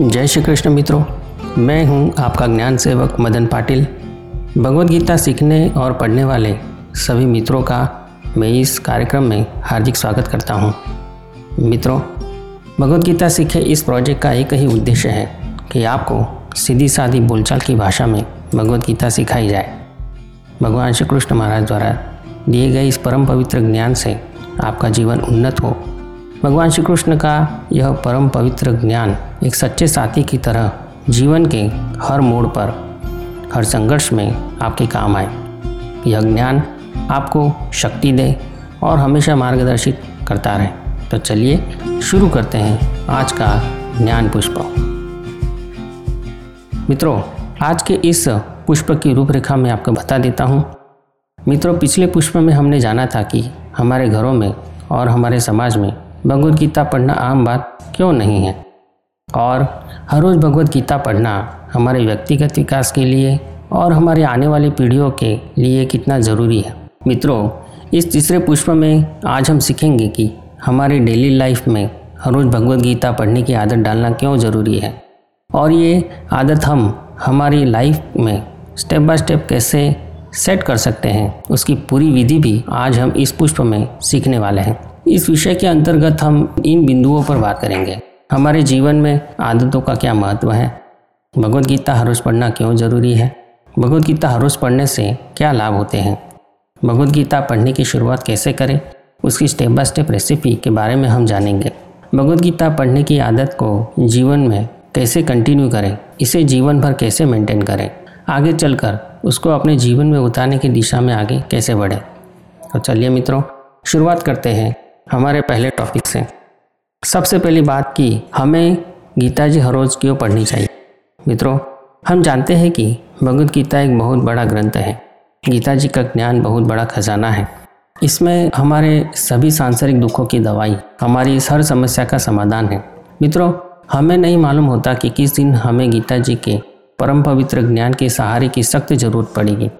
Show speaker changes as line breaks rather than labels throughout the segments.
जय श्री कृष्ण मित्रों, मैं हूँ आपका ज्ञान सेवक मदन पाटिल भगवत गीता सीखने और पढ़ने वाले सभी मित्रों का मैं इस कार्यक्रम में हार्दिक स्वागत करता हूँ। मित्रों, भगवत गीता सीखे इस प्रोजेक्ट का एक ही उद्देश्य है कि आपको सीधी सादी बोलचाल की भाषा में भगवत गीता सिखाई जाए भगवान श्री कृष्ण महाराज द्वारा दिए गए इस परम पवित्र ज्ञान से आपका जीवन उन्नत हो भगवान श्री कृष्ण का यह परम पवित्र ज्ञान एक सच्चे साथी की तरह जीवन के हर मोड़ पर, हर संघर्ष में आपके काम आए। यह ज्ञान आपको शक्ति दे और हमेशा मार्गदर्शित करता रहे। तो चलिए शुरू करते हैं आज का ज्ञान पुष्प। मित्रों, आज के इस पुष्प की रूपरेखा में आपको बता देता हूँ। मित्रों, पिछले पुष्प में हमने जाना था कि हमारे घरों में और हमारे समाज में भगवत गीता पढ़ना आम बात क्यों नहीं है? और हर रोज़ भगवत गीता पढ़ना हमारे व्यक्तिगत विकास के लिए और हमारे आने वाली पीढ़ियों के लिए कितना ज़रूरी है। मित्रों, इस तीसरे पुष्प में आज हम सीखेंगे कि हमारे डेली लाइफ में हर रोज़ भगवत गीता पढ़ने की आदत डालना क्यों ज़रूरी है? और ये आदत हम हमारी लाइफ में स्टेप बाय स्टेप कैसे सेट कर सकते हैं, उसकी पूरी विधि भी आज हम इस पुष्प में सीखने वाले हैं। इस विषय के अंतर्गत हम इन बिंदुओं पर बात करेंगे। हमारे जीवन में आदतों का क्या महत्व है? भगवत गीता हर रोज़ पढ़ना क्यों ज़रूरी है? भगवत गीता हर रोज़ पढ़ने से क्या लाभ होते हैं? भगवत गीता पढ़ने की शुरुआत कैसे करें? उसकी स्टेप बाय स्टेप रेसिपी के बारे में हम जानेंगे। भगवत गीता पढ़ने की आदत को जीवन में कैसे कंटिन्यू करें? इसे जीवन भर कैसे मेंटेन करें? आगे चलकर उसको अपने जीवन में उतारने की दिशा में आगे कैसे बढ़ें? तो चलिए मित्रों, शुरुआत करते हैं। हमारे पहले टॉपिक से सबसे पहली बात कि हमें गीता जी हर रोज़ क्यों पढ़नी चाहिए? मित्रों, हम जानते हैं कि भगवद गीता एक बहुत बड़ा ग्रंथ है। गीता जी का ज्ञान बहुत बड़ा खजाना है। इसमें हमारे सभी सांसारिक दुखों की दवाई, हमारी इस हर समस्या का समाधान है। मित्रों, हमें नहीं मालूम होता कि किस दिन हमें गीता जी के परम पवित्र ज्ञान के सहारे की सख्त ज़रूरत पड़ेगी।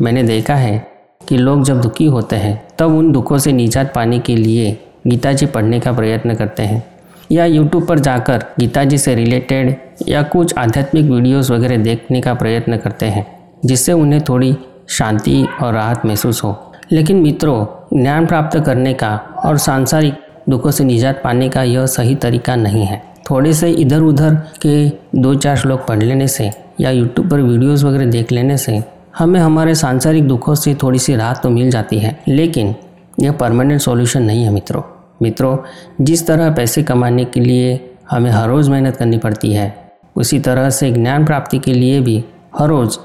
मैंने देखा है कि लोग जब दुखी होते हैं, तब उन दुखों से निजात पाने के लिए गीता जी पढ़ने का प्रयत्न करते हैं। या यूट्यूब पर जाकर गीता जी से रिलेटेड या कुछ आध्यात्मिक वीडियोस वगैरह देखने का प्रयत्न करते हैं, जिससे उन्हें थोड़ी शांति और राहत महसूस हो। लेकिन मित्रों, ज्ञान प्राप्त करने का और सांसारिक दुखों से निजात पाने का यह सही तरीका नहीं है। थोड़े से इधर उधर के दो चार श्लोक पढ़ लेने से या यूट्यूब पर वीडियोस वगैरह देख लेने से हमें हमारे सांसारिक दुखों से थोड़ी सी राहत तो मिल जाती है, लेकिन यह परमानेंट सॉल्यूशन नहीं है मित्रों। मित्रों, जिस तरह पैसे कमाने के लिए हमें हर रोज़ मेहनत करनी पड़ती है, उसी तरह से ज्ञान प्राप्ति के लिए भी हर रोज़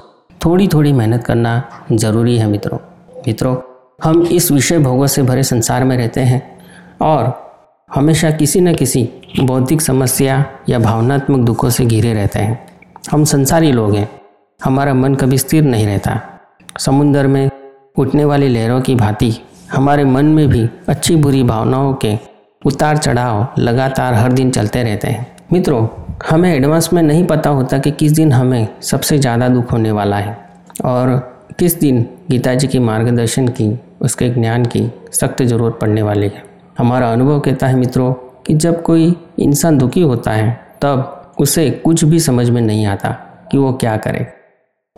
थोड़ी थोड़ी मेहनत करना ज़रूरी है मित्रों। मित्रों, हम इस विषय भोगों से भरे संसार में रहते हैं और हमेशा किसी न किसी बौद्धिक समस्या या भावनात्मक दुखों से घिरे रहते हैं। हम संसारी लोग हैं हमारा मन कभी स्थिर नहीं रहता। समुंदर में उठने वाली लहरों की भांति हमारे मन में भी अच्छी बुरी भावनाओं के उतार चढ़ाव लगातार हर दिन चलते रहते हैं। मित्रों, हमें एडवांस में नहीं पता होता कि किस दिन हमें सबसे ज़्यादा दुख होने वाला है और किस दिन गीता जी की मार्गदर्शन की, उसके ज्ञान की सख्त ज़रूरत पड़ने वाली है। हमारा अनुभव कहता है मित्रों कि जब कोई इंसान दुखी होता है, तब उसे कुछ भी समझ में नहीं आता कि वो क्या करे।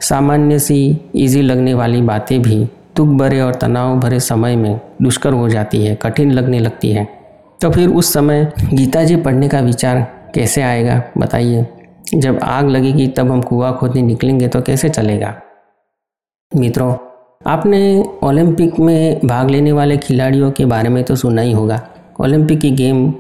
सामान्य सी इजी लगने वाली बातें भी दुख भरे और तनाव भरे समय में दुष्कर हो जाती है, कठिन लगने लगती है। तो फिर उस समय गीता जी पढ़ने का विचार कैसे आएगा, बताइए। जब आग लगेगी तब हम कुआ खोदने निकलेंगे तो कैसे चलेगा? मित्रों, आपने ओलंपिक में भाग लेने वाले खिलाड़ियों के बारे में तो सुना ही होगा। ओलंपिक की गेम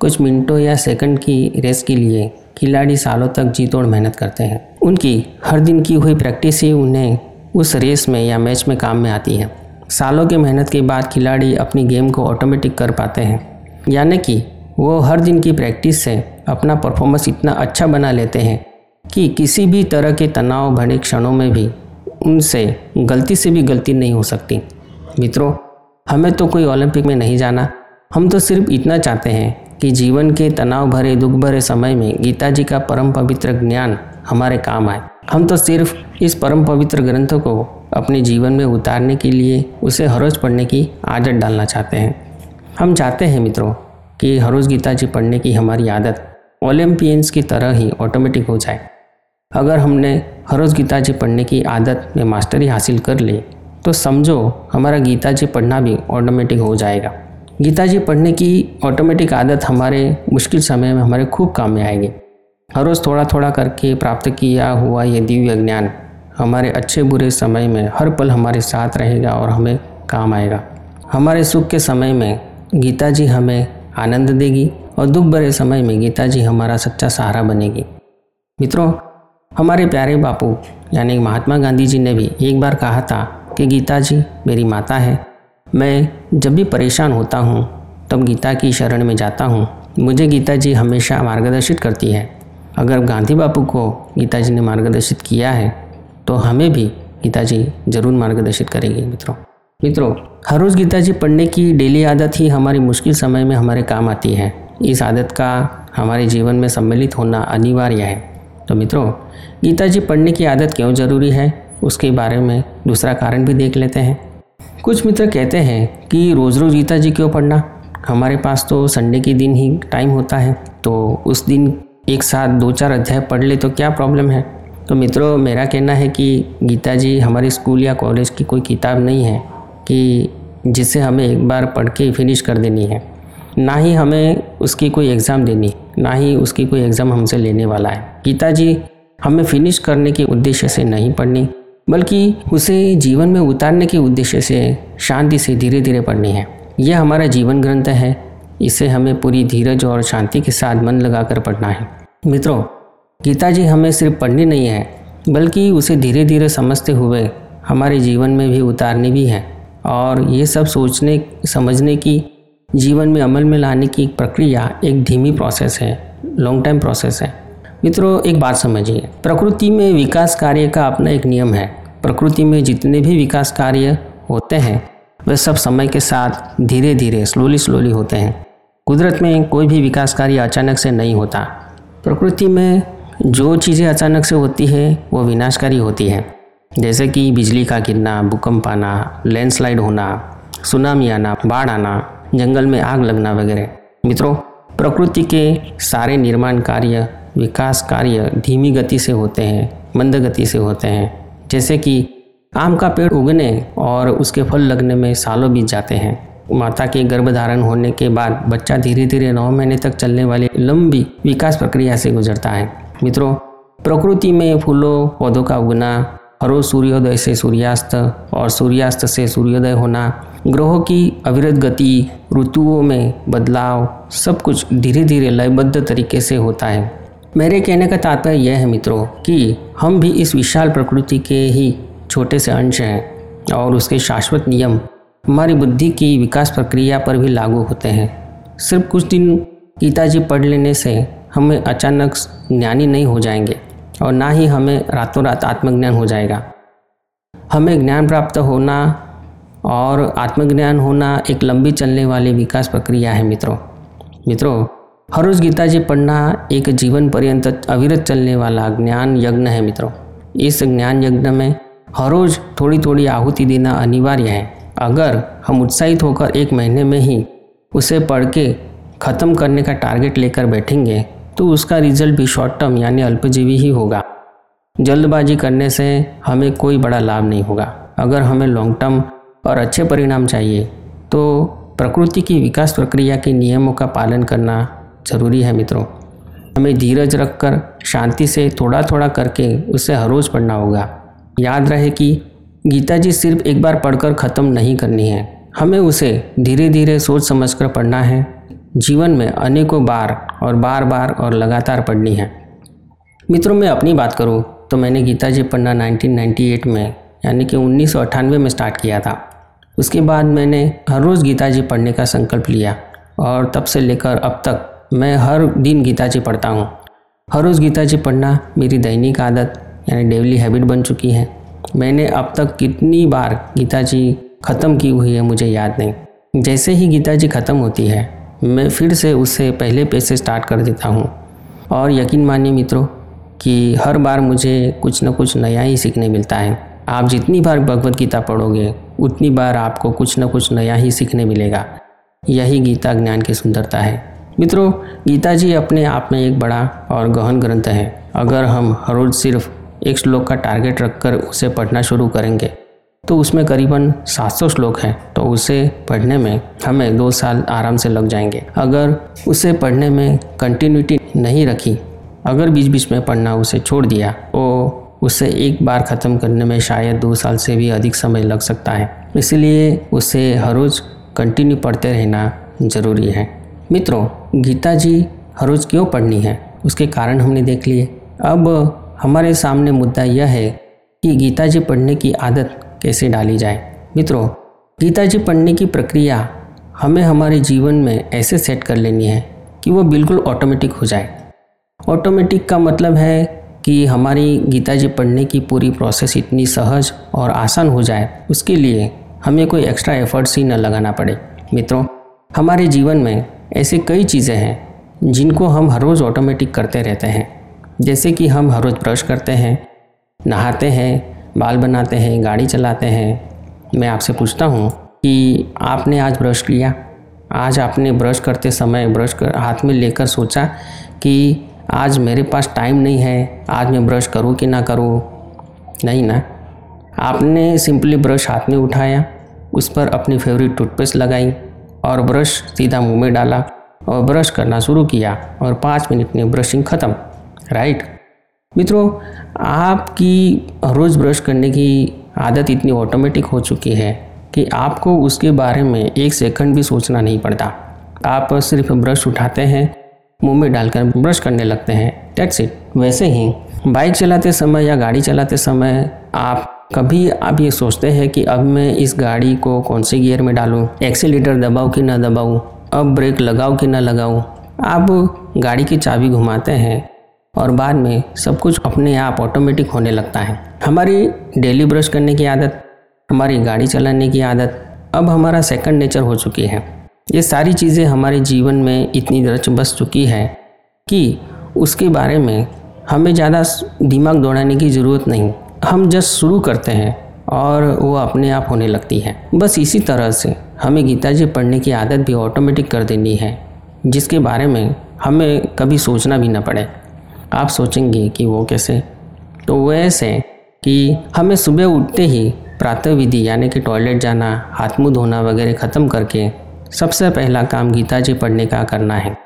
कुछ मिनटों या सेकंड की रेस के लिए खिलाड़ी सालों तक जी तोड़ मेहनत करते हैं। उनकी हर दिन की हुई प्रैक्टिस ही उन्हें उस रेस में या मैच में काम में आती है। सालों की मेहनत के बाद खिलाड़ी अपनी गेम को ऑटोमेटिक कर पाते हैं। यानी कि वो हर दिन की प्रैक्टिस से अपना परफॉर्मेंस इतना अच्छा बना लेते हैं कि किसी भी तरह के तनाव भरे क्षणों में भी उनसे गलती से भी गलती नहीं हो सकती। मित्रों, हमें तो कोई ओलंपिक में नहीं जाना। हम तो सिर्फ़ इतना चाहते हैं कि जीवन के तनाव भरे, दुख भरे समय में गीता जी का परम पवित्र ज्ञान हमारे काम आए। हम तो सिर्फ़ इस परम पवित्र ग्रंथ को अपने जीवन में उतारने के लिए उसे हर रोज़ पढ़ने की आदत डालना चाहते हैं। हम चाहते हैं मित्रों कि हर रोज़ गीता जी पढ़ने की हमारी आदत ओलम्पियंस की तरह ही ऑटोमेटिक हो जाए। अगर हमने हर रोज़ गीता जी पढ़ने की आदत में मास्टरी हासिल कर ली तो समझो हमारा गीता जी पढ़ना भी ऑटोमेटिक हो जाएगा। गीता जी पढ़ने की ऑटोमेटिक आदत हमारे मुश्किल समय में हमारे खूब काम में आएगी। हर रोज़ थोड़ा थोड़ा करके प्राप्त किया हुआ ये दिव्य ज्ञान हमारे अच्छे बुरे समय में हर पल हमारे साथ रहेगा और हमें काम आएगा। हमारे सुख के समय में गीता जी हमें आनंद देगी और दुख भरे समय में गीता जी हमारा सच्चा सहारा बनेगी। मित्रों, हमारे प्यारे बापू, यानी महात्मा गांधी जी ने भी एक बार कहा था कि गीता जी मेरी माता है। मैं जब भी परेशान होता हूँ, तब गीता की शरण में जाता हूँ। मुझे गीता जी हमेशा मार्गदर्शित करती है। अगर गांधी बापू को गीता जी ने मार्गदर्शित किया है तो हमें भी गीता जी ज़रूर मार्गदर्शित करेगी, मित्रों। मित्रों, हर रोज़ गीता जी पढ़ने की डेली आदत ही हमारी मुश्किल समय में हमारे काम आती है। इस आदत का हमारे जीवन में सम्मिलित होना अनिवार्य है। तो मित्रों, गीता जी पढ़ने की आदत क्यों ज़रूरी है, उसके बारे में दूसरा कारण भी देख लेते हैं। कुछ मित्र कहते हैं कि रोज़ रोज़ गीता जी क्यों पढ़ना? हमारे पास तो संडे के दिन ही टाइम होता है तो उस दिन एक साथ दो चार अध्याय पढ़ ले तो क्या प्रॉब्लम है? तो मित्रों, मेरा कहना है कि गीता जी हमारे स्कूल या कॉलेज की कोई किताब नहीं है कि जिसे हमें एक बार पढ़ के फिनिश कर देनी है। ना ही हमें उसकी कोई एग्ज़ाम देनी, ना ही उसकी कोई एग्ज़ाम हमसे लेने वाला है। गीता जी हमें फिनिश करने के उद्देश्य से नहीं पढ़नी बल्कि उसे जीवन में उतारने के उद्देश्य से शांति से धीरे धीरे पढ़नी है। यह हमारा जीवन ग्रंथ है। इसे हमें पूरी धीरज और शांति के साथ मन लगाकर पढ़ना है। मित्रों, गीता जी हमें सिर्फ़ पढ़नी नहीं है, बल्कि उसे धीरे धीरे समझते हुए हमारे जीवन में भी उतारनी भी है और ये सब सोचने, समझने की, जीवन में अमल में लाने की प्रक्रिया एक धीमी प्रोसेस है लॉन्ग टाइम प्रोसेस है। मित्रों, एक बात समझिए। प्रकृति में विकास कार्य का अपना एक नियम है। प्रकृति में जितने भी विकास कार्य होते हैं, वे सब समय के साथ धीरे धीरे स्लोली स्लोली होते हैं। कुदरत में कोई भी विकास कार्य अचानक से नहीं होता। प्रकृति में जो चीज़ें अचानक से होती है, वो विनाशकारी होती है। जैसे कि बिजली का गिरना, भूकंप आना लैंडस्लाइड होना सुनामी आना, बाढ़ आना, जंगल में आग लगना वगैरह। मित्रों, प्रकृति के सारे निर्माण कार्य विकास कार्य धीमी गति से होते हैं, मंद गति से होते हैं। जैसे कि आम का पेड़ उगने और उसके फल लगने में सालों बीत जाते हैं। माता के गर्भधारण होने के बाद बच्चा धीरे धीरे नौ महीने तक चलने वाली लंबी विकास प्रक्रिया से गुजरता है। मित्रों, प्रकृति में फूलों, पौधों का उगना हर सूर्योदय से सूर्यास्त और सूर्यास्त से सूर्योदय होना, ग्रहों की अविरत गति, ऋतुओं में बदलाव, सब कुछ धीरे धीरे लयबद्ध तरीके से होता है। मेरे कहने का तात्पर्य यह है मित्रों कि हम भी इस विशाल प्रकृति के ही छोटे से अंश हैं और उसके शाश्वत नियम हमारी बुद्धि की विकास प्रक्रिया पर भी लागू होते हैं। सिर्फ़ कुछ दिन गीता जी पढ़ लेने से हमें अचानक ज्ञानी नहीं हो जाएँगे और ना ही हमें रातों रात आत्मज्ञान हो जाएगा। हमें ज्ञान प्राप्त होना और आत्मज्ञान होना एक लंबी चलने वाली विकास प्रक्रिया है मित्रों। मित्रों हर रोज़ गीता जी पढ़ना एक जीवन पर्यंत अविरत चलने वाला ज्ञान यज्ञ है मित्रों। इस ज्ञान यज्ञ में हर रोज़ थोड़ी थोड़ी आहुति देना अनिवार्य है। अगर हम उत्साहित होकर एक महीने में ही उसे पढ़ के ख़त्म करने का टारगेट लेकर बैठेंगे तो उसका रिज़ल्ट भी शॉर्ट टर्म यानी अल्पजीवी ही होगा। जल्दबाजी करने से हमें कोई बड़ा लाभ नहीं होगा। अगर हमें लॉन्ग टर्म और अच्छे परिणाम चाहिए तो प्रकृति की विकास प्रक्रिया के नियमों का पालन करना ज़रूरी है मित्रों। हमें धीरज रखकर, शांति से थोड़ा थोड़ा करके उसे हर रोज़ पढ़ना होगा। याद रहे कि गीता जी सिर्फ़ एक बार पढ़कर ख़त्म नहीं करनी है। हमें उसे धीरे धीरे सोच समझकर पढ़ना है। जीवन में अनेकों बार और बार बार और लगातार पढ़नी है। मित्रों, मैं अपनी बात करूँ तो मैंने गीता जी पढ़ना 1998 में, यानी कि उन्नीस सौ अट्ठानवे में स्टार्ट किया था। उसके बाद मैंने हर रोज़ गीता जी पढ़ने का संकल्प लिया और तब से लेकर अब तक मैं हर दिन गीता जी पढ़ता हूँ। हर रोज़ गीता जी पढ़ना मेरी दैनिक आदत, यानी डेली हैबिट बन चुकी है। मैंने अब तक कितनी बार गीता जी ख़त्म की हुई है मुझे याद नहीं। जैसे ही गीता जी ख़त्म होती है, मैं फिर से उससे पहले पेज से स्टार्ट कर देता हूँ। और यकीन मानिए मित्रों, कि हर बार मुझे कुछ न कुछ नया ही सीखने मिलता है। आप जितनी बार भगवत गीता पढ़ोगे, उतनी बार आपको कुछ न कुछ नया ही सीखने मिलेगा। यही गीता ज्ञान की सुंदरता है। मित्रों गीता जी अपने आप में एक बड़ा और गहन ग्रंथ है। अगर हम हर रोज सिर्फ़ एक श्लोक का टारगेट रखकर उसे पढ़ना शुरू करेंगे तो उसमें करीबन 700 श्लोक हैं तो उसे पढ़ने में हमें दो साल आराम से लग जाएँगे। अगर उसे पढ़ने में कंटिन्यूटी नहीं रखी, अगर बीच बीच में पढ़ना उसे छोड़ दिया तो उसे एक बार ख़त्म करने में शायद दो साल से भी अधिक समय लग सकता है। इसलिए उसे हर रोज़ कंटिन्यू पढ़ते रहना ज़रूरी है। मित्रों गीता जी हर रोज़ क्यों पढ़नी है? उसके कारण हमने देख लिए। अब हमारे सामने मुद्दा यह है कि गीता जी पढ़ने की आदत कैसे डाली जाए। मित्रों गीता जी पढ़ने की प्रक्रिया हमें हमारे जीवन में ऐसे सेट कर लेनी है कि वो बिल्कुल ऑटोमेटिक हो जाए। ऑटोमेटिक का मतलब है कि हमारी गीता जी पढ़ने की पूरी प्रोसेस इतनी सहज और आसान हो जाए, उसके लिए हमें कोई एक्स्ट्रा एफर्ट्स ही न लगाना पड़े। मित्रों, हमारे जीवन में ऐसे कई चीज़ें हैं, जिनको हम हर रोज़ ऑटोमेटिक करते रहते हैं। जैसे कि हम हर रोज़ ब्रश करते हैं, नहाते हैं, बाल बनाते हैं, गाड़ी चलाते हैं। मैं आपसे पूछता हूँ कि आपने आज ब्रश किया? आज आपने ब्रश करते समय ब्रश कर, हाथ में लेकर सोचा कि आज मेरे पास टाइम नहीं है, आज मैं ब्रश करूँ कि ना करूँ? नहीं ना। आपने सिंपली ब्रश हाथ में उठाया, उस पर अपनी फेवरेट टूथपेस्ट लगाई और ब्रश सीधा मुँह में डाला और ब्रश करना शुरू किया और पाँच मिनट में ब्रशिंग ख़त्म राइट मित्रों, आपकी रोज़ ब्रश करने की आदत इतनी ऑटोमेटिक हो चुकी है कि आपको उसके बारे में एक सेकंड भी सोचना नहीं पड़ता। आप सिर्फ़ ब्रश उठाते हैं, मुँह में डालकर ब्रश करने लगते हैं टैक्सी वैसे ही बाइक चलाते समय या गाड़ी चलाते समय आप कभी आप ये सोचते हैं कि अब मैं इस गाड़ी को कौन से गियर में डालूं? एक्सीटर दबाऊं कि ना दबाऊं? अब ब्रेक लगाऊँ कि ना लगाऊँ? आप गाड़ी की चाबी घुमाते हैं और बाद में सब कुछ अपने आप ऑटोमेटिक होने लगता है। हमारी डेली ब्रश करने की आदत, हमारी गाड़ी चलाने की आदत, अब हमारा सेकंड नेचर हो चुकी है। ये सारी चीज़ें हमारे जीवन में इतनी रच बस चुकी है कि उसके बारे में हमें ज़्यादा दिमाग दौड़ाने की ज़रूरत नहीं। हम जस्ट शुरू करते हैं और वो अपने आप होने लगती है। बस इसी तरह से हमें गीता जी पढ़ने की आदत भी ऑटोमेटिक कर देनी है, जिसके बारे में हमें कभी सोचना भी ना पड़े। आप सोचेंगे कि वो कैसे? तो वो ऐसे कि हमें सुबह उठते ही प्रातः विधि यानी कि टॉयलेट जाना, हाथ मुँह धोना वगैरह ख़त्म करके सबसे पहला काम गीता जी पढ़ने का करना है।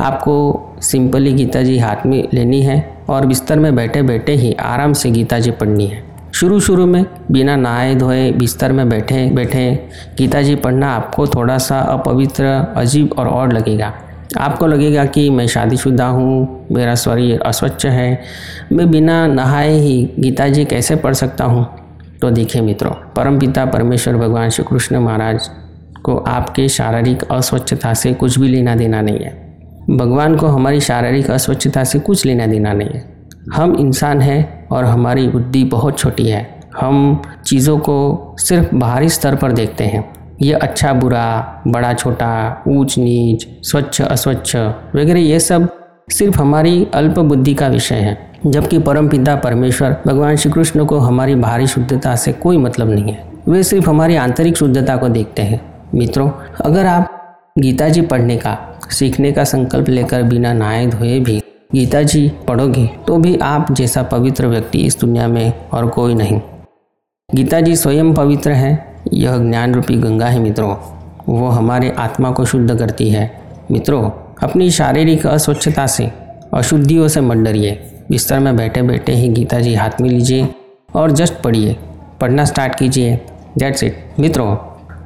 आपको सिंपली गीता जी हाथ में लेनी है और बिस्तर में बैठे बैठे ही आराम से गीता जी पढ़नी है। शुरू शुरू में बिना नहाए धोए बिस्तर में बैठे बैठे गीता जी पढ़ना आपको थोड़ा सा अपवित्र, अजीब और और लगेगा। आपको लगेगा कि मैं शादीशुदा हूँ, मेरा शरीर अस्वच्छ है, मैं बिना नहाए ही गीता जी कैसे पढ़ सकता हूँ? तो देखिए मित्रों परमपिता परमेश्वर भगवान श्री कृष्ण महाराज को आपके शारीरिक अस्वच्छता से कुछ भी लेना देना नहीं है। भगवान को हमारी शारीरिक अस्वच्छता से कुछ लेना देना नहीं है। हम इंसान हैं और हमारी बुद्धि बहुत छोटी है। हम चीज़ों को सिर्फ़ बाहरी स्तर पर देखते हैं। ये अच्छा बुरा, बड़ा, छोटा, ऊंच, नीच, स्वच्छ, अस्वच्छ वगैरह, ये सब सिर्फ़ हमारी अल्प बुद्धि का विषय है। जबकि परम पिता परमेश्वर, भगवान श्री कृष्ण को हमारी बाहरी शुद्धता से कोई मतलब नहीं है। वे सिर्फ़ हमारी आंतरिक शुद्धता को देखते हैं। मित्रों, अगर आप गीता जी पढ़ने का, सीखने का संकल्प लेकर बिना नहाए धोए भी। गीता जी पढ़ोगे तो भी आप जैसा पवित्र व्यक्ति इस दुनिया में और कोई नहीं। गीता जी स्वयं पवित्र है, यह ज्ञान रूपी गंगा है मित्रों। वो हमारे आत्मा को शुद्ध करती है। मित्रों, अपनी शारीरिक अस्वच्छता से, अशुद्धियों से मत डरिए। बिस्तर में बैठे बैठे ही गीता जी हाथ में लीजिए और जस्ट पढ़िए। पढ़ना स्टार्ट कीजिए। डेट्स इट मित्रों,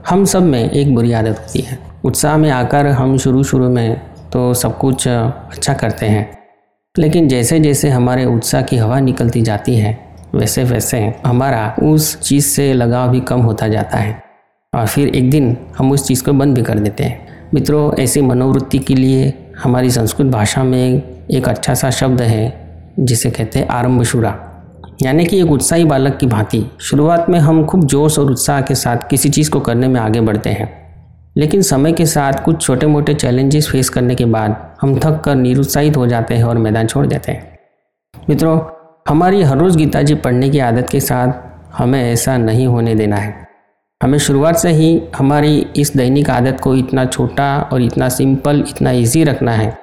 हम सब में एक बुरी आदत होती है। उत्साह में आकर हम शुरू शुरू में तो सब कुछ अच्छा करते हैं। लेकिन जैसे जैसे हमारे उत्साह की हवा निकलती जाती है, वैसे वैसे हमारा उस चीज़ से लगाव भी कम होता जाता है। और फिर एक दिन हम उस चीज़ को बंद भी कर देते हैं। मित्रों, ऐसी मनोवृत्ति के लिए हमारी संस्कृत भाषा में एक अच्छा सा शब्द है, जिसे कहते हैं आरंभ शुरा यानी कि एक उत्साही बालक की भांति। शुरुआत में हम खूब जोश और उत्साह के साथ किसी चीज़ को करने में आगे बढ़ते हैं। लेकिन समय के साथ कुछ छोटे मोटे चैलेंजेस फेस करने के बाद हम थक कर निरुत्साहित हो जाते हैं और मैदान छोड़ देते हैं। मित्रों, हमारी हर रोज़ गीता जी पढ़ने की आदत के साथ हमें ऐसा नहीं होने देना है। हमें शुरुआत से ही हमारी इस दैनिक आदत को इतना छोटा और इतना सिंपल इतना इजी रखना है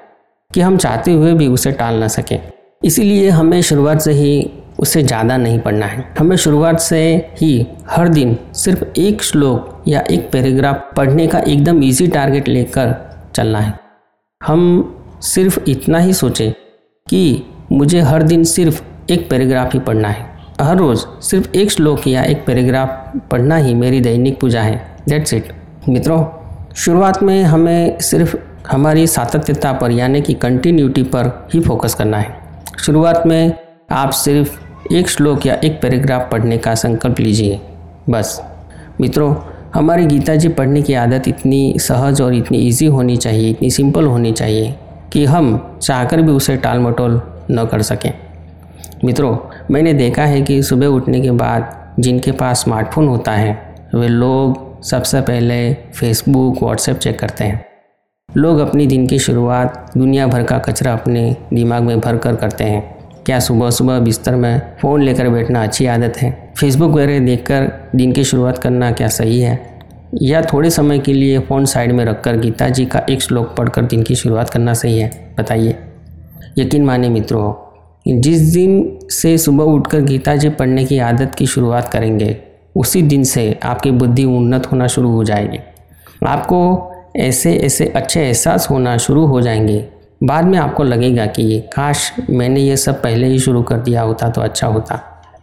कि हम चाहते हुए भी उसे टाल ना सकें। इसीलिए हमें शुरुआत से ही उसे ज़्यादा नहीं पढ़ना है। हमें शुरुआत से ही हर दिन सिर्फ़ एक श्लोक या एक पैराग्राफ पढ़ने का एकदम इजी टारगेट लेकर चलना है। हम सिर्फ़ इतना ही सोचें कि मुझे हर दिन सिर्फ़ एक पैराग्राफ ही पढ़ना है। हर रोज़ सिर्फ़ एक श्लोक या एक पैराग्राफ पढ़ना ही मेरी दैनिक पूजा है। दैट्स इट मित्रों, शुरुआत में हमें सिर्फ़ हमारी सातत्यता पर, यानी कि कंटिन्यूटी पर ही फोकस करना है। शुरुआत में आप सिर्फ़ एक श्लोक या एक पैराग्राफ पढ़ने का संकल्प लीजिए। बस। मित्रों, हमारी गीता जी पढ़ने की आदत इतनी सहज और इतनी इजी होनी चाहिए, इतनी सिंपल होनी चाहिए कि हम चाहकर भी उसे टाल मटोल न कर सकें। मित्रों, मैंने देखा है कि सुबह उठने के बाद जिनके पास स्मार्टफ़ोन होता है, वे लोग सबसे पहले फेसबुक व्हाट्सएप चेक करते हैं। लोग अपनी दिन की शुरुआत दुनिया भर का कचरा अपने दिमाग में भर कर करते हैं। क्या सुबह सुबह बिस्तर में फ़ोन लेकर बैठना अच्छी आदत है? फेसबुक वगैरह देखकर दिन की शुरुआत करना क्या सही है? या थोड़े समय के लिए फ़ोन साइड में रखकर गीता जी का एक श्लोक पढ़कर दिन की शुरुआत करना सही है? बताइए। यकीन माने मित्रों, जिस दिन से सुबह उठकर गीता जी पढ़ने की आदत की शुरुआत करेंगे, उसी दिन से आपकी बुद्धि उन्नत होना शुरू हो जाएगी। आपको ऐसे ऐसे अच्छे एहसास होना शुरू हो जाएँगे। बाद में आपको लगेगा कि ये काश मैंने ये सब पहले ही शुरू कर दिया होता तो अच्छा होता।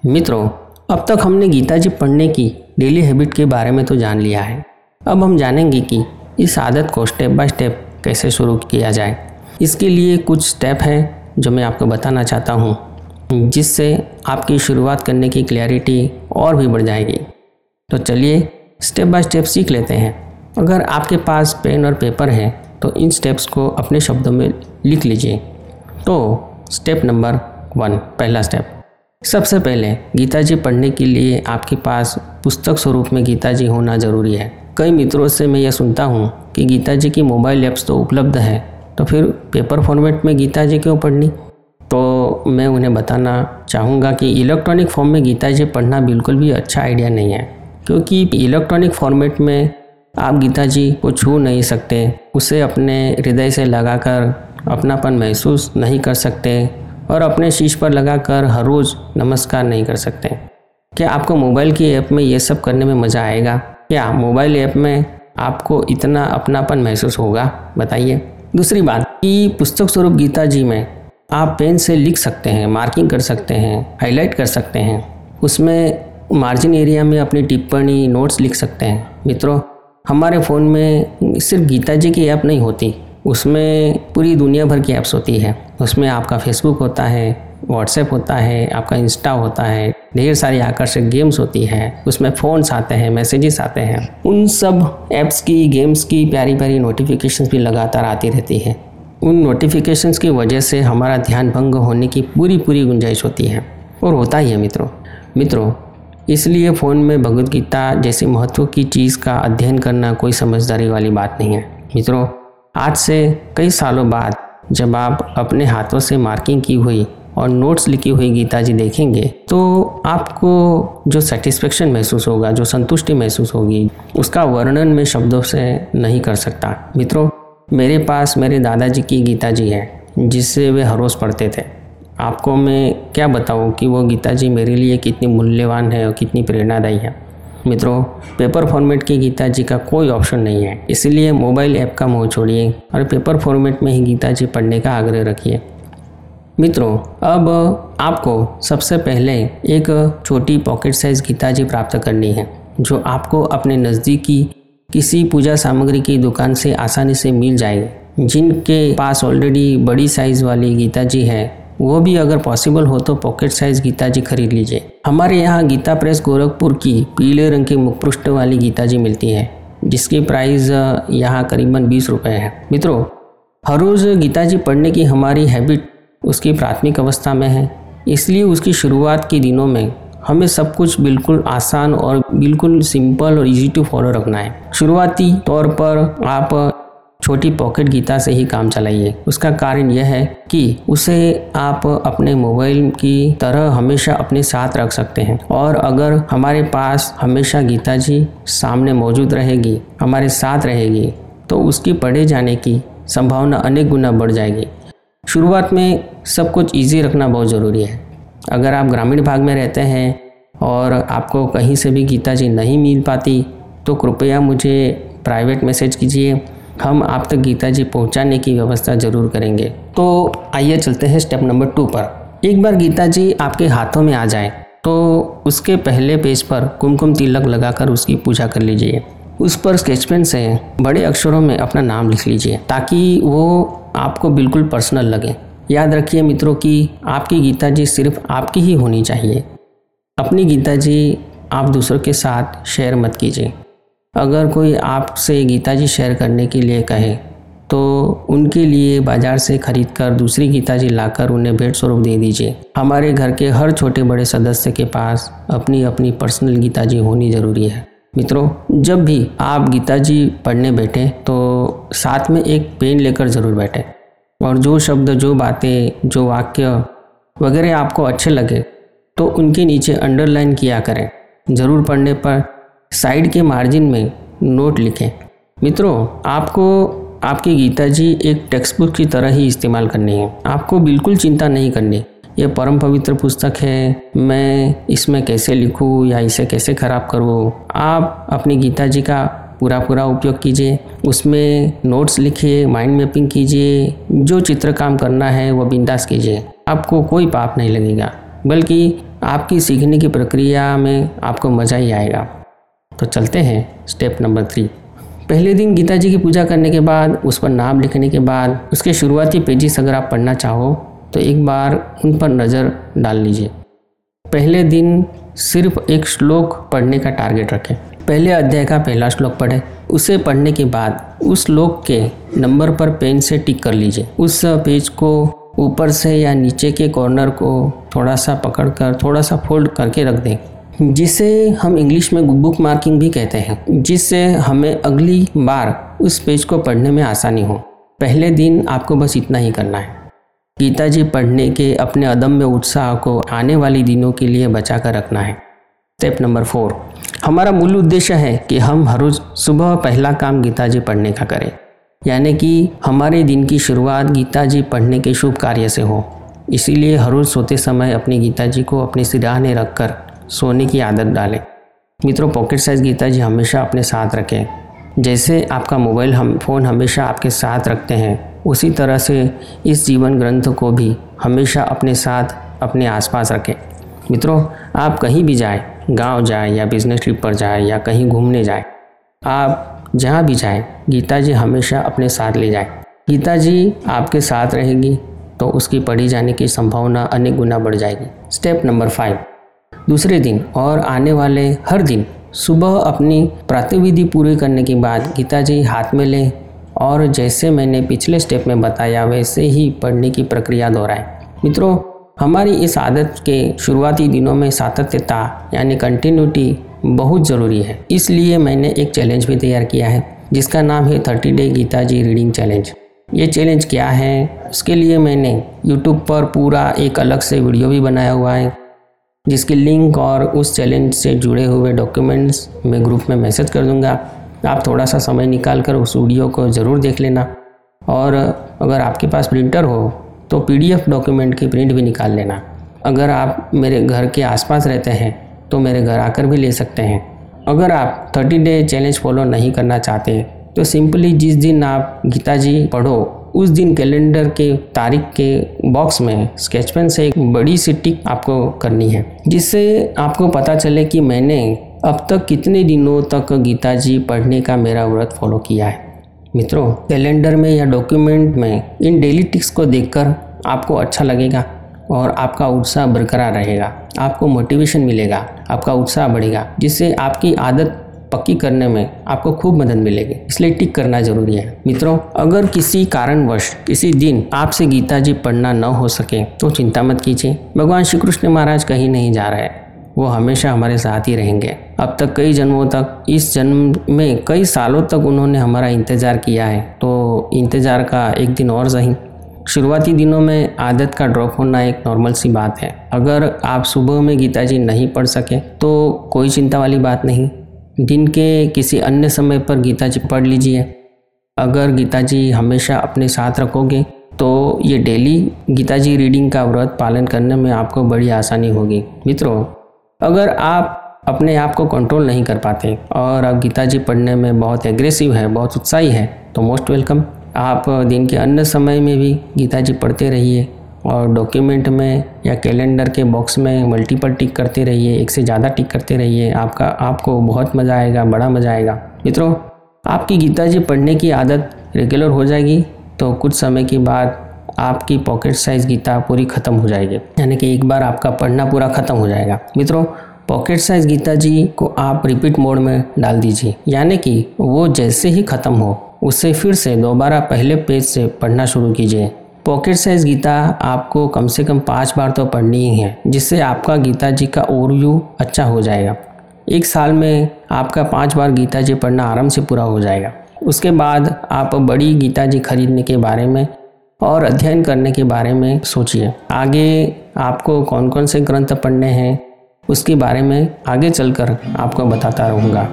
मित्रों, अब तक हमने गीता जी पढ़ने की डेली हैबिट के बारे में तो जान लिया है। अब हम जानेंगे कि इस आदत को स्टेप बाय स्टेप कैसे शुरू किया जाए। इसके लिए कुछ स्टेप हैं जो मैं आपको बताना चाहता हूँ, जिससे आपकी शुरुआत करने की क्लैरिटी और भी बढ़ जाएगी। तो चलिए स्टेप बाय स्टेप सीख लेते हैं। अगर आपके पास पेन और पेपर है तो इन स्टेप्स को अपने शब्दों में लिख लीजिए। तो स्टेप नंबर वन पहला स्टेप सबसे पहले गीता जी पढ़ने के लिए आपके पास पुस्तक स्वरूप में गीता जी होना ज़रूरी है। कई मित्रों से मैं यह सुनता हूँ कि गीता जी की मोबाइल ऐप्स तो उपलब्ध है तो फिर पेपर फॉर्मेट में गीता जी क्यों पढ़नी? तो मैं उन्हें बताना चाहूँगा कि इलेक्ट्रॉनिक फॉर्म में गीता जी पढ़ना बिल्कुल भी अच्छा आइडिया नहीं है, क्योंकि इलेक्ट्रॉनिक फॉर्मेट में आप गीता जी को छू नहीं सकते। उसे अपने हृदय से लगाकर अपनापन महसूस नहीं कर सकते और अपने शीश पर लगाकर हर रोज़ नमस्कार नहीं कर सकते। क्या आपको मोबाइल की ऐप में ये सब करने में मज़ा आएगा? क्या मोबाइल ऐप में आपको इतना अपनापन महसूस होगा? बताइए। दूसरी बात कि पुस्तक स्वरूप गीता जी में आप पेन से लिख सकते हैं, मार्किंग कर सकते हैं, हाईलाइट कर सकते हैं। उसमें मार्जिन एरिया में अपनी टिप्पणी, नोट्स लिख सकते हैं। मित्रों हमारे फ़ोन में सिर्फ़ गीता जी की ऐप नहीं होती, उसमें पूरी दुनिया भर की ऐप्स होती है। उसमें आपका फेसबुक होता है व्हाट्सएप होता है, आपका इंस्टा होता है, ढेर सारी आकर्षक गेम्स होती हैं, उसमें फ़ोन्स आते हैं मैसेजेस आते हैं। उन सब ऐप्स की गेम्स की प्यारी प्यारी नोटिफिकेशंस भी लगातार आती रहती है। उन नोटिफिकेशंस की वजह से हमारा ध्यान भंग होने की पूरी पूरी गुंजाइश होती है। और होता ही है मित्रों। मित्रों इसलिए फ़ोन में भगवत गीता जैसी महत्व की चीज़ का अध्ययन करना कोई समझदारी वाली बात नहीं है। मित्रों, आज से कई सालों बाद जब आप अपने हाथों से मार्किंग की हुई और नोट्स लिखी हुई गीता जी देखेंगे तो आपको जो सेटिस्फेक्शन महसूस होगा, जो संतुष्टि महसूस होगी, उसका वर्णन में शब्दों से नहीं कर सकता। मित्रों, मेरे पास मेरे दादाजी की गीता जी है, जिससे वे हर रोज़ पढ़ते थे। आपको मैं क्या बताऊँ कि वो गीता जी मेरे लिए कितनी मूल्यवान है और कितनी प्रेरणादायी है। मित्रों, पेपर फॉर्मेट की गीता जी का कोई ऑप्शन नहीं है, इसलिए मोबाइल ऐप का मोह छोड़िए और पेपर फॉर्मेट में ही गीता जी पढ़ने का आग्रह रखिए। मित्रों, अब आपको सबसे पहले एक छोटी पॉकेट साइज़ गीता जी प्राप्त करनी है, जो आपको अपने नज़दीकी किसी पूजा सामग्री की दुकान से आसानी से मिल जाएगी जिनके पास ऑलरेडी बड़ी साइज़ वाली गीता जी है। वो भी अगर पॉसिबल हो तो पॉकेट साइज़ गीता जी खरीद लीजिए। हमारे यहाँ गीता प्रेस गोरखपुर की पीले रंग की मुखपृष्ठ वाली गीता जी मिलती है, जिसकी प्राइस यहाँ करीबन बीस रुपये है। मित्रों, हर रोज़ गीता जी पढ़ने की हमारी हैबिट उसकी प्राथमिक अवस्था में है। इसलिए उसकी शुरुआत के दिनों में हमें सब कुछ बिल्कुल आसान और बिल्कुल सिंपल और इजी टू फॉलो रखना है। शुरुआती तौर पर आप छोटी पॉकेट गीता से ही काम चलाइए। उसका कारण यह है कि उसे आप अपने मोबाइल की तरह हमेशा अपने साथ रख सकते हैं। और अगर हमारे पास हमेशा गीता जी सामने मौजूद रहेगी, हमारे साथ रहेगी तो उसकी पढ़े जाने की संभावना अनेक गुना बढ़ जाएगी। शुरुआत में सब कुछ ईजी रखना बहुत ज़रूरी है। अगर आप ग्रामीण भाग में रहते हैं और आपको कहीं से भी गीता जी नहीं मिल पाती तो कृपया मुझे प्राइवेट मैसेज कीजिए। हम आप तक गीता जी पहुँचाने की व्यवस्था ज़रूर करेंगे। तो आइए चलते हैं स्टेप नंबर टू पर। एक बार गीता जी आपके हाथों में आ जाए तो उसके पहले पेज पर कुमकुम तिलक लगाकर उसकी पूजा कर लीजिए। उस पर स्केच पेन से बड़े अक्षरों में अपना नाम लिख लीजिए, ताकि वो आपको बिल्कुल पर्सनल लगे। याद रखिए मित्रों कि आपकी गीता जी सिर्फ़ आपकी ही होनी चाहिए। अपनी गीता जी आप दूसरों के साथ शेयर मत कीजिए। अगर कोई आपसे गीता जी शेयर करने के लिए कहे तो उनके लिए बाज़ार से खरीद कर दूसरी गीता जी लाकर उन्हें भेंट स्वरूप दे दीजिए। हमारे घर के हर छोटे बड़े सदस्य के पास अपनी अपनी पर्सनल गीता जी होनी ज़रूरी है। मित्रों, जब भी आप गीता जी पढ़ने बैठे तो साथ में एक पेन लेकर ज़रूर बैठे। और जो शब्द, जो बातें, जो वाक्य वगैरह आपको अच्छे लगे तो उनके नीचे अंडरलाइन किया करें। ज़रूर पढ़ने पर साइड के मार्जिन में नोट लिखें। मित्रों, आपको, आपकी गीता जी एक टेक्स्ट बुक की तरह ही इस्तेमाल करनी है। आपको बिल्कुल चिंता नहीं करनी। ये परम पवित्र पुस्तक है। मैं इसमें कैसे लिखूँ या इसे कैसे ख़राब करूँ, आप अपनी गीता जी का पूरा पूरा उपयोग कीजिए। उसमें नोट्स लिखिए, माइंड मैपिंग कीजिए, जो चित्र काम करना है वह बिंदास कीजिए। आपको कोई पाप नहीं लगेगा, बल्कि आपकी सीखने की प्रक्रिया में आपको मज़ा ही आएगा। तो चलते हैं स्टेप नंबर थ्री। पहले दिन गीता जी की पूजा करने के बाद, उस पर नाम लिखने के बाद, उसके शुरुआती पेजेस अगर आप पढ़ना चाहो तो एक बार उन पर नज़र डाल लीजिए। पहले दिन सिर्फ़ एक श्लोक पढ़ने का टारगेट रखें। पहले अध्याय का पहला श्लोक पढ़ें। उसे पढ़ने के बाद, उस श्लोक के नंबर पर पेन से टिक कर लीजिए। उस पेज को ऊपर से या नीचे के कॉर्नर को थोड़ा सा पकड़कर, थोड़ा सा फोल्ड करके रख दें। जिसे हम इंग्लिश में बुक मार्किंग भी कहते हैं, जिससे हमें अगली बार उस पेज को पढ़ने में आसानी हो। पहले दिन आपको बस इतना ही करना है। गीता जी पढ़ने के अपने अदम्य उत्साह को आने वाले दिनों के लिए बचा कर रखना है। स्टेप नंबर फोर हमारा मूल उद्देश्य है कि हम हर रोज़ सुबह पहला काम गीता जी पढ़ने का करें। यानी कि हमारे दिन की शुरुआत गीता जी पढ़ने के शुभ कार्य से हो। इसीलिए हर रोज़ सोते समय अपनी गीता जी को अपने सिराहने रखकर सोने की आदत डालें। मित्रों पॉकेट साइज़ गीता जी हमेशा अपने साथ रखें। जैसे आपका मोबाइल हम फ़ोन हमेशा आपके साथ रखते हैं, उसी तरह से इस जीवन ग्रंथ को भी हमेशा अपने साथ, अपने आसपास रखें। मित्रों, आप कहीं भी जाएँ, गाँव जाएँ या बिज़नेस ट्रिप पर जाएँ या कहीं घूमने जाएँ, आप जहाँ भी जाएँ, गीता जी हमेशा अपने साथ ले जाएँ। गीता जी आपके साथ रहेगी तो उसकी पढ़ी जाने की संभावना अनेक गुना बढ़ जाएगी। स्टेप नंबर फाइव दूसरे दिन और आने वाले हर दिन सुबह अपनी प्रातविधि पूरी करने के बाद गीता जी हाथ में लें और जैसे मैंने पिछले स्टेप में बताया, वैसे ही पढ़ने की प्रक्रिया दोहराएँ। मित्रों, हमारी इस आदत के शुरुआती दिनों में सातत्यता यानी कंटिन्यूटी बहुत ज़रूरी है। इसलिए मैंने एक चैलेंज भी तैयार किया है, जिसका नाम है thirty day Gita ji reading challenge ये चैलेंज क्या है? उसके लिए मैंने यूट्यूब पर पूरा एक अलग से वीडियो भी बनाया हुआ है। जिसकी लिंक और उस चैलेंज से जुड़े हुए डॉक्यूमेंट्स मैं ग्रुप में मैसेज कर दूँगा। आप थोड़ा सा समय निकाल कर उस वीडियो को ज़रूर देख लेना। और अगर आपके पास प्रिंटर हो तो पीडीएफ डॉक्यूमेंट की प्रिंट भी निकाल लेना। अगर आप मेरे घर के आसपास रहते हैं तो मेरे घर आकर भी ले सकते हैं। अगर आप 30 डे चैलेंज फॉलो नहीं करना चाहते तो सिंपली जिस दिन आप गीता जी पढ़ो उस दिन कैलेंडर के, तारीख के बॉक्स में स्केच पेन से एक बड़ी सी टिक आपको करनी है, जिससे आपको पता चले कि मैंने अब तक कितने दिनों तक गीता जी पढ़ने का मेरा व्रत फॉलो किया है। मित्रों, कैलेंडर में या डॉक्यूमेंट में इन डेली टिक्स को देखकर आपको अच्छा लगेगा और आपका उत्साह बरकरार रहेगा, आपको मोटिवेशन मिलेगा, आपका उत्साह बढ़ेगा, जिससे आपकी आदत पक्की करने में आपको खूब मदद मिलेगी। इसलिए टिक करना ज़रूरी है। मित्रों, अगर किसी कारणवश किसी दिन आपसे गीता जी पढ़ना न हो सके तो चिंता मत कीजिए। भगवान श्री कृष्ण महाराज कहीं नहीं जा रहे। वो हमेशा हमारे साथ ही रहेंगे। अब तक कई जन्मों तक, इस जन्म में कई सालों तक उन्होंने हमारा इंतज़ार किया है। तो इंतज़ार का एक दिन और सही। शुरुआती दिनों में आदत का ड्रॉप होना एक नॉर्मल सी बात है। अगर आप सुबह में गीता जी नहीं पढ़ सके तो कोई चिंता वाली बात नहीं। दिन के किसी अन्य समय पर गीता जी पढ़ लीजिए। अगर गीता जी हमेशा अपने साथ रखोगे तो ये डेली गीता जी रीडिंग का व्रत पालन करने में आपको बड़ी आसानी होगी। मित्रों, अगर आप अपने आप को कंट्रोल नहीं कर पाते और आप गीता जी पढ़ने में बहुत एग्रेसिव है, बहुत उत्साही है तो मोस्ट वेलकम आप दिन के अन्य समय में भी गीता जी पढ़ते रहिए। और डॉक्यूमेंट में या कैलेंडर के बॉक्स में मल्टीपल टिक करते रहिए, एक से ज़्यादा टिक करते रहिए, आपका, आपको बहुत मज़ा आएगा, बड़ा मज़ा आएगा। मित्रों, आपकी गीता जी पढ़ने की आदत रेगुलर हो जाएगी तो कुछ समय के बाद आपकी पॉकेट साइज़ गीता पूरी ख़त्म हो जाएगी। यानी कि एक बार आपका पढ़ना पूरा ख़त्म हो जाएगा। मित्रों पॉकेट साइज़ गीता जी को आप रिपीट मोड में डाल दीजिए। यानी कि वो जैसे ही ख़त्म हो उससे फिर से दोबारा पहले पेज से पढ़ना शुरू कीजिए। पॉकेट साइज़ गीता आपको कम से कम पाँच बार तो पढ़नी ही है, जिससे आपका गीता जी का ओवरव्यू अच्छा हो जाएगा। एक साल में आपका पाँच बार गीता जी पढ़ना आराम से पूरा हो जाएगा। उसके बाद आप बड़ी गीता जी खरीदने के बारे में और अध्ययन करने के बारे में सोचिए। आगे आपको कौन कौन से ग्रंथ पढ़ने हैं, उसके बारे में आगे चलकर आपको बताता रहूँगा।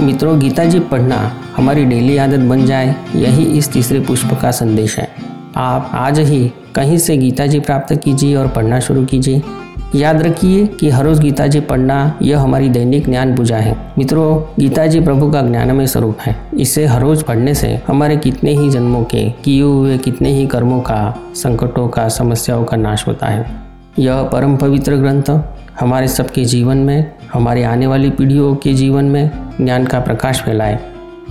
मित्रों, गीता जी पढ़ना हमारी डेली आदत बन जाए, यही इस तीसरे पुष्प का संदेश है। आप आज ही कहीं से गीता जी प्राप्त कीजिए और पढ़ना शुरू कीजिए। याद रखिए कि हर रोज़ गीता जी पढ़ना यह हमारी दैनिक ज्ञान पूजा है। मित्रों, गीता जी प्रभु का ज्ञानमय स्वरूप है। इसे हर रोज़ पढ़ने से हमारे कितने ही जन्मों के, किए हुए कितने ही कर्मों का, संकटों का, समस्याओं का नाश होता है। यह परम पवित्र ग्रंथ हमारे सबके जीवन में, हमारे आने वाली पीढ़ियों के जीवन में ज्ञान का प्रकाश फैलाए।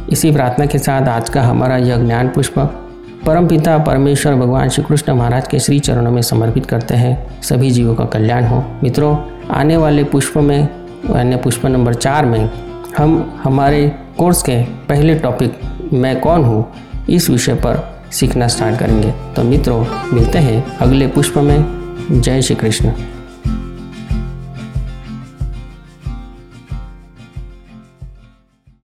इसी प्रार्थना के साथ आज का हमारा यह ज्ञान पुष्प परम पिता परमेश्वर भगवान श्री कृष्ण महाराज के श्री चरणों में समर्पित करते हैं। सभी जीवों का कल्याण हो। मित्रों, आने वाले पुष्प में, अन्य पुष्प नंबर चार में, हम, हमारे कोर्स के पहले टॉपिक मैं कौन हूँ, इस विषय पर सीखना स्टार्ट करेंगे। तो मित्रों, मिलते हैं अगले पुष्प में। जय श्री कृष्ण